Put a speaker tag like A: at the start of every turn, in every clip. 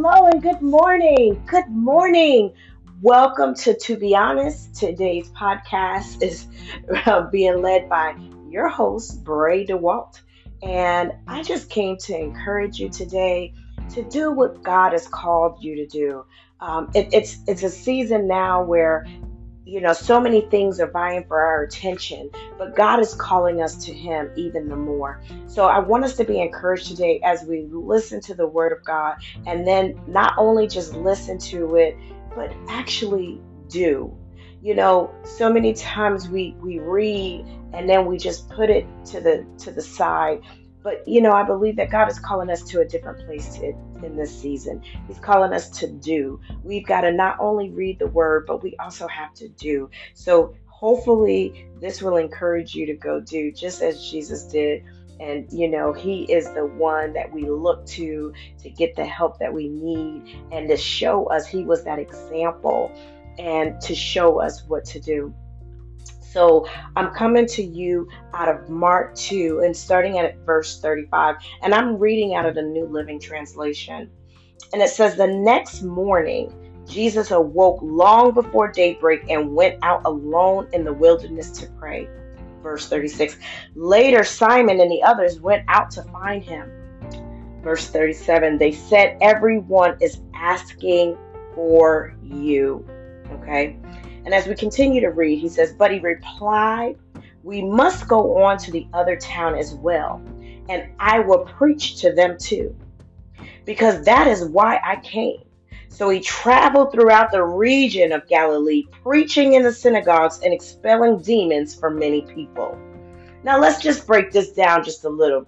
A: hello, and good morning. Good morning. Welcome to To Be Honest. Today's podcast is uh, being led by your host, Bray DeWalt. And I just came to encourage you today to do what God has called you to do. Um, it, it's it's a season now where you know, so many things are vying for our attention, but God is calling us to Him even the more. So I want us to be encouraged today as we listen to the Word of God and then not only just listen to it, but actually do. You know, so many times we we read and then we just put it to the to the side but, you know, I believe that God is calling us to a different place in, in this season. He's calling us to do. We've got to not only read the word, but we also have to do. So, hopefully, this will encourage you to go do just as Jesus did. And, you know, He is the one that we look to to get the help that we need and to show us He was that example and to show us what to do. So I'm coming to you out of Mark 2 and starting at verse 35. And I'm reading out of the New Living Translation. And it says, The next morning, Jesus awoke long before daybreak and went out alone in the wilderness to pray. Verse 36. Later, Simon and the others went out to find him. Verse 37. They said, Everyone is asking for you. Okay. And as we continue to read, he says, But he replied, We must go on to the other town as well, and I will preach to them too, because that is why I came. So he traveled throughout the region of Galilee, preaching in the synagogues and expelling demons from many people. Now let's just break this down just a little.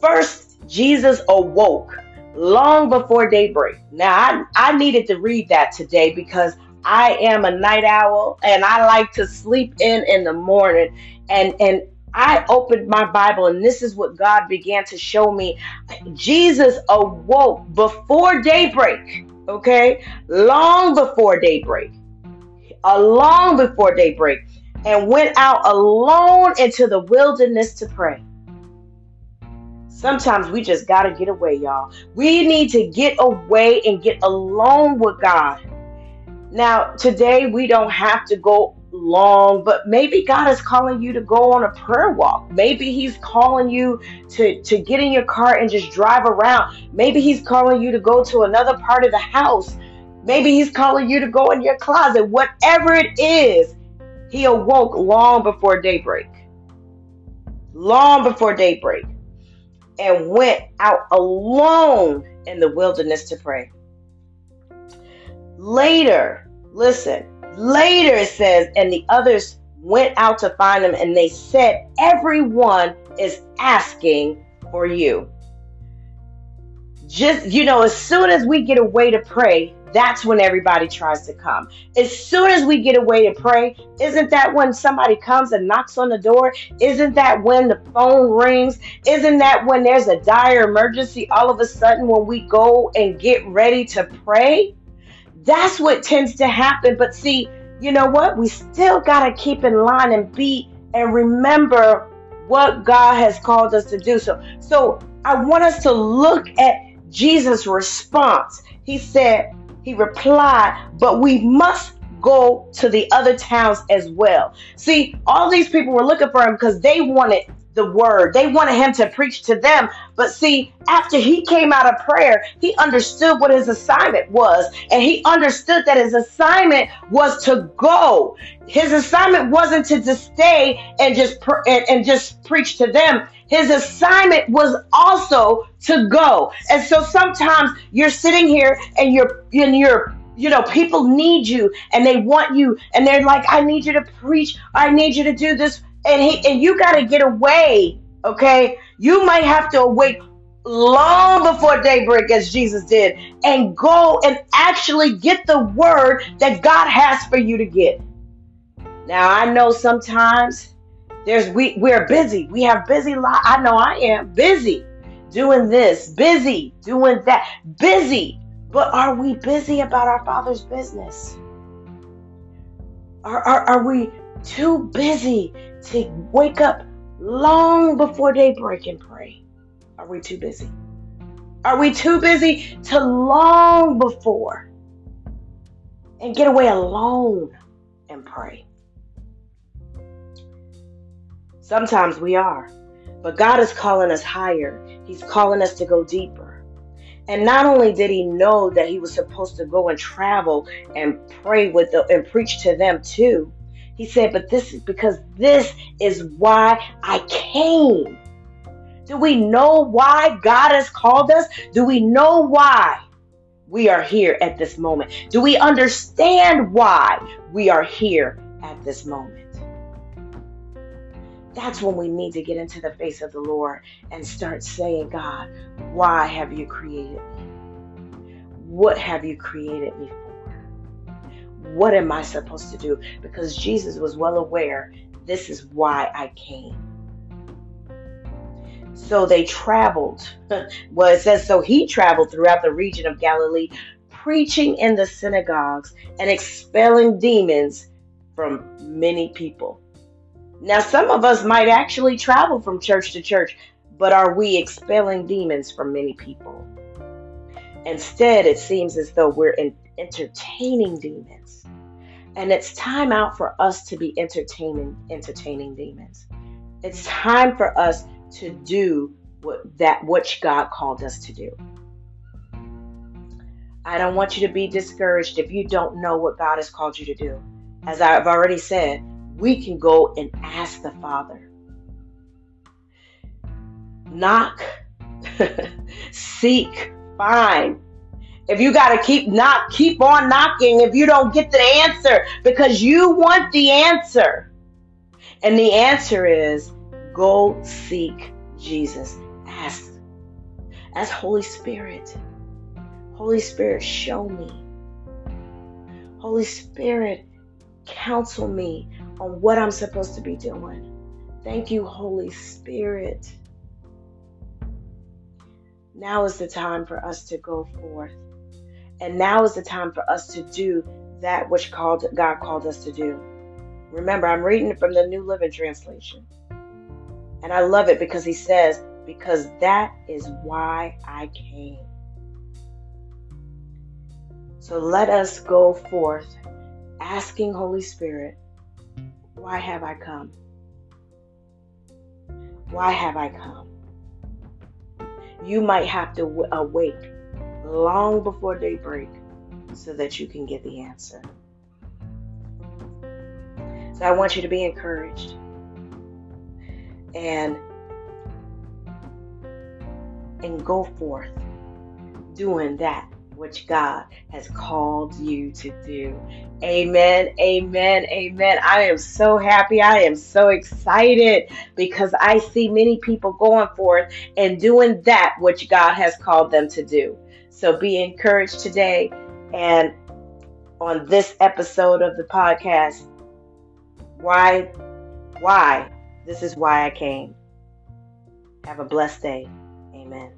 A: First, Jesus awoke long before daybreak. Now, I, I needed to read that today because I am a night owl and I like to sleep in in the morning. And and I opened my Bible and this is what God began to show me. Jesus awoke before daybreak, okay? Long before daybreak. A long before daybreak and went out alone into the wilderness to pray. Sometimes we just got to get away, y'all. We need to get away and get alone with God. Now, today we don't have to go long, but maybe God is calling you to go on a prayer walk. Maybe He's calling you to, to get in your car and just drive around. Maybe He's calling you to go to another part of the house. Maybe He's calling you to go in your closet. Whatever it is, He awoke long before daybreak. Long before daybreak. And went out alone in the wilderness to pray. Later, listen, later it says, and the others went out to find him, and they said, Everyone is asking for you. Just, you know, as soon as we get away to pray, that's when everybody tries to come. As soon as we get away to pray, isn't that when somebody comes and knocks on the door? Isn't that when the phone rings? Isn't that when there's a dire emergency all of a sudden when we go and get ready to pray? That's what tends to happen. But see, you know what? We still got to keep in line and be and remember what God has called us to do. So, so I want us to look at Jesus' response. He said, He replied, but we must go to the other towns as well. See, all these people were looking for him because they wanted the word. They wanted him to preach to them. But see, after he came out of prayer, he understood what his assignment was. And he understood that his assignment was to go. His assignment wasn't to just stay and just pr- and, and just preach to them. His assignment was also to go. And so sometimes you're sitting here and you're and you're you know people need you and they want you and they're like i need you to preach i need you to do this and he and you got to get away okay? You might have to wait long before daybreak as jesus did and go and actually get the word that god has for you to get. Now i know sometimes there's we we're busy. We have busy life i know i am busy doing this busy doing that busy. But are we busy about our father's business? Are, are, are we too busy to wake up long before daybreak and pray? Are we too busy? Are we too busy to long before and get away alone and pray? Sometimes we are, but God is calling us higher. He's calling us to go deeper. And not only did he know that he was supposed to go and travel and pray with them and preach to them too, he said, but this is because this is why I came. Do we know why God has called us? Do we know why we are here at this moment? Do we understand why we are here at this moment? That's when we need to get into the face of the Lord and start saying, God, why have you created me? What have you created me for? What am I supposed to do? Because Jesus was well aware this is why I came. So they traveled. well, it says, so he traveled throughout the region of Galilee, preaching in the synagogues and expelling demons from many people. Now, some of us might actually travel from church to church, but are we expelling demons from many people? Instead, it seems as though we're entertaining demons. And it's time out for us to be entertaining entertaining demons. It's time for us to do what that which God called us to do. I don't want you to be discouraged if you don't know what God has called you to do. As I've already said, we can go and ask the Father. Knock, seek, find. If you got to keep knock, keep on knocking if you don't get the answer because you want the answer. And the answer is go seek Jesus. Ask. Ask Holy Spirit. Holy Spirit, show me. Holy Spirit, counsel me on what I'm supposed to be doing. Thank you, Holy Spirit. Now is the time for us to go forth. And now is the time for us to do that which called God called us to do. Remember, I'm reading from the New Living Translation. And I love it because he says, because that is why I came. So let us go forth asking Holy Spirit why have I come? Why have I come? You might have to w- awake long before daybreak so that you can get the answer. So I want you to be encouraged and and go forth doing that which God has called you to do. Amen, amen, amen. I am so happy. I am so excited because I see many people going forth and doing that which God has called them to do. So be encouraged today. And on this episode of the podcast, why, why? This is why I came. Have a blessed day. Amen.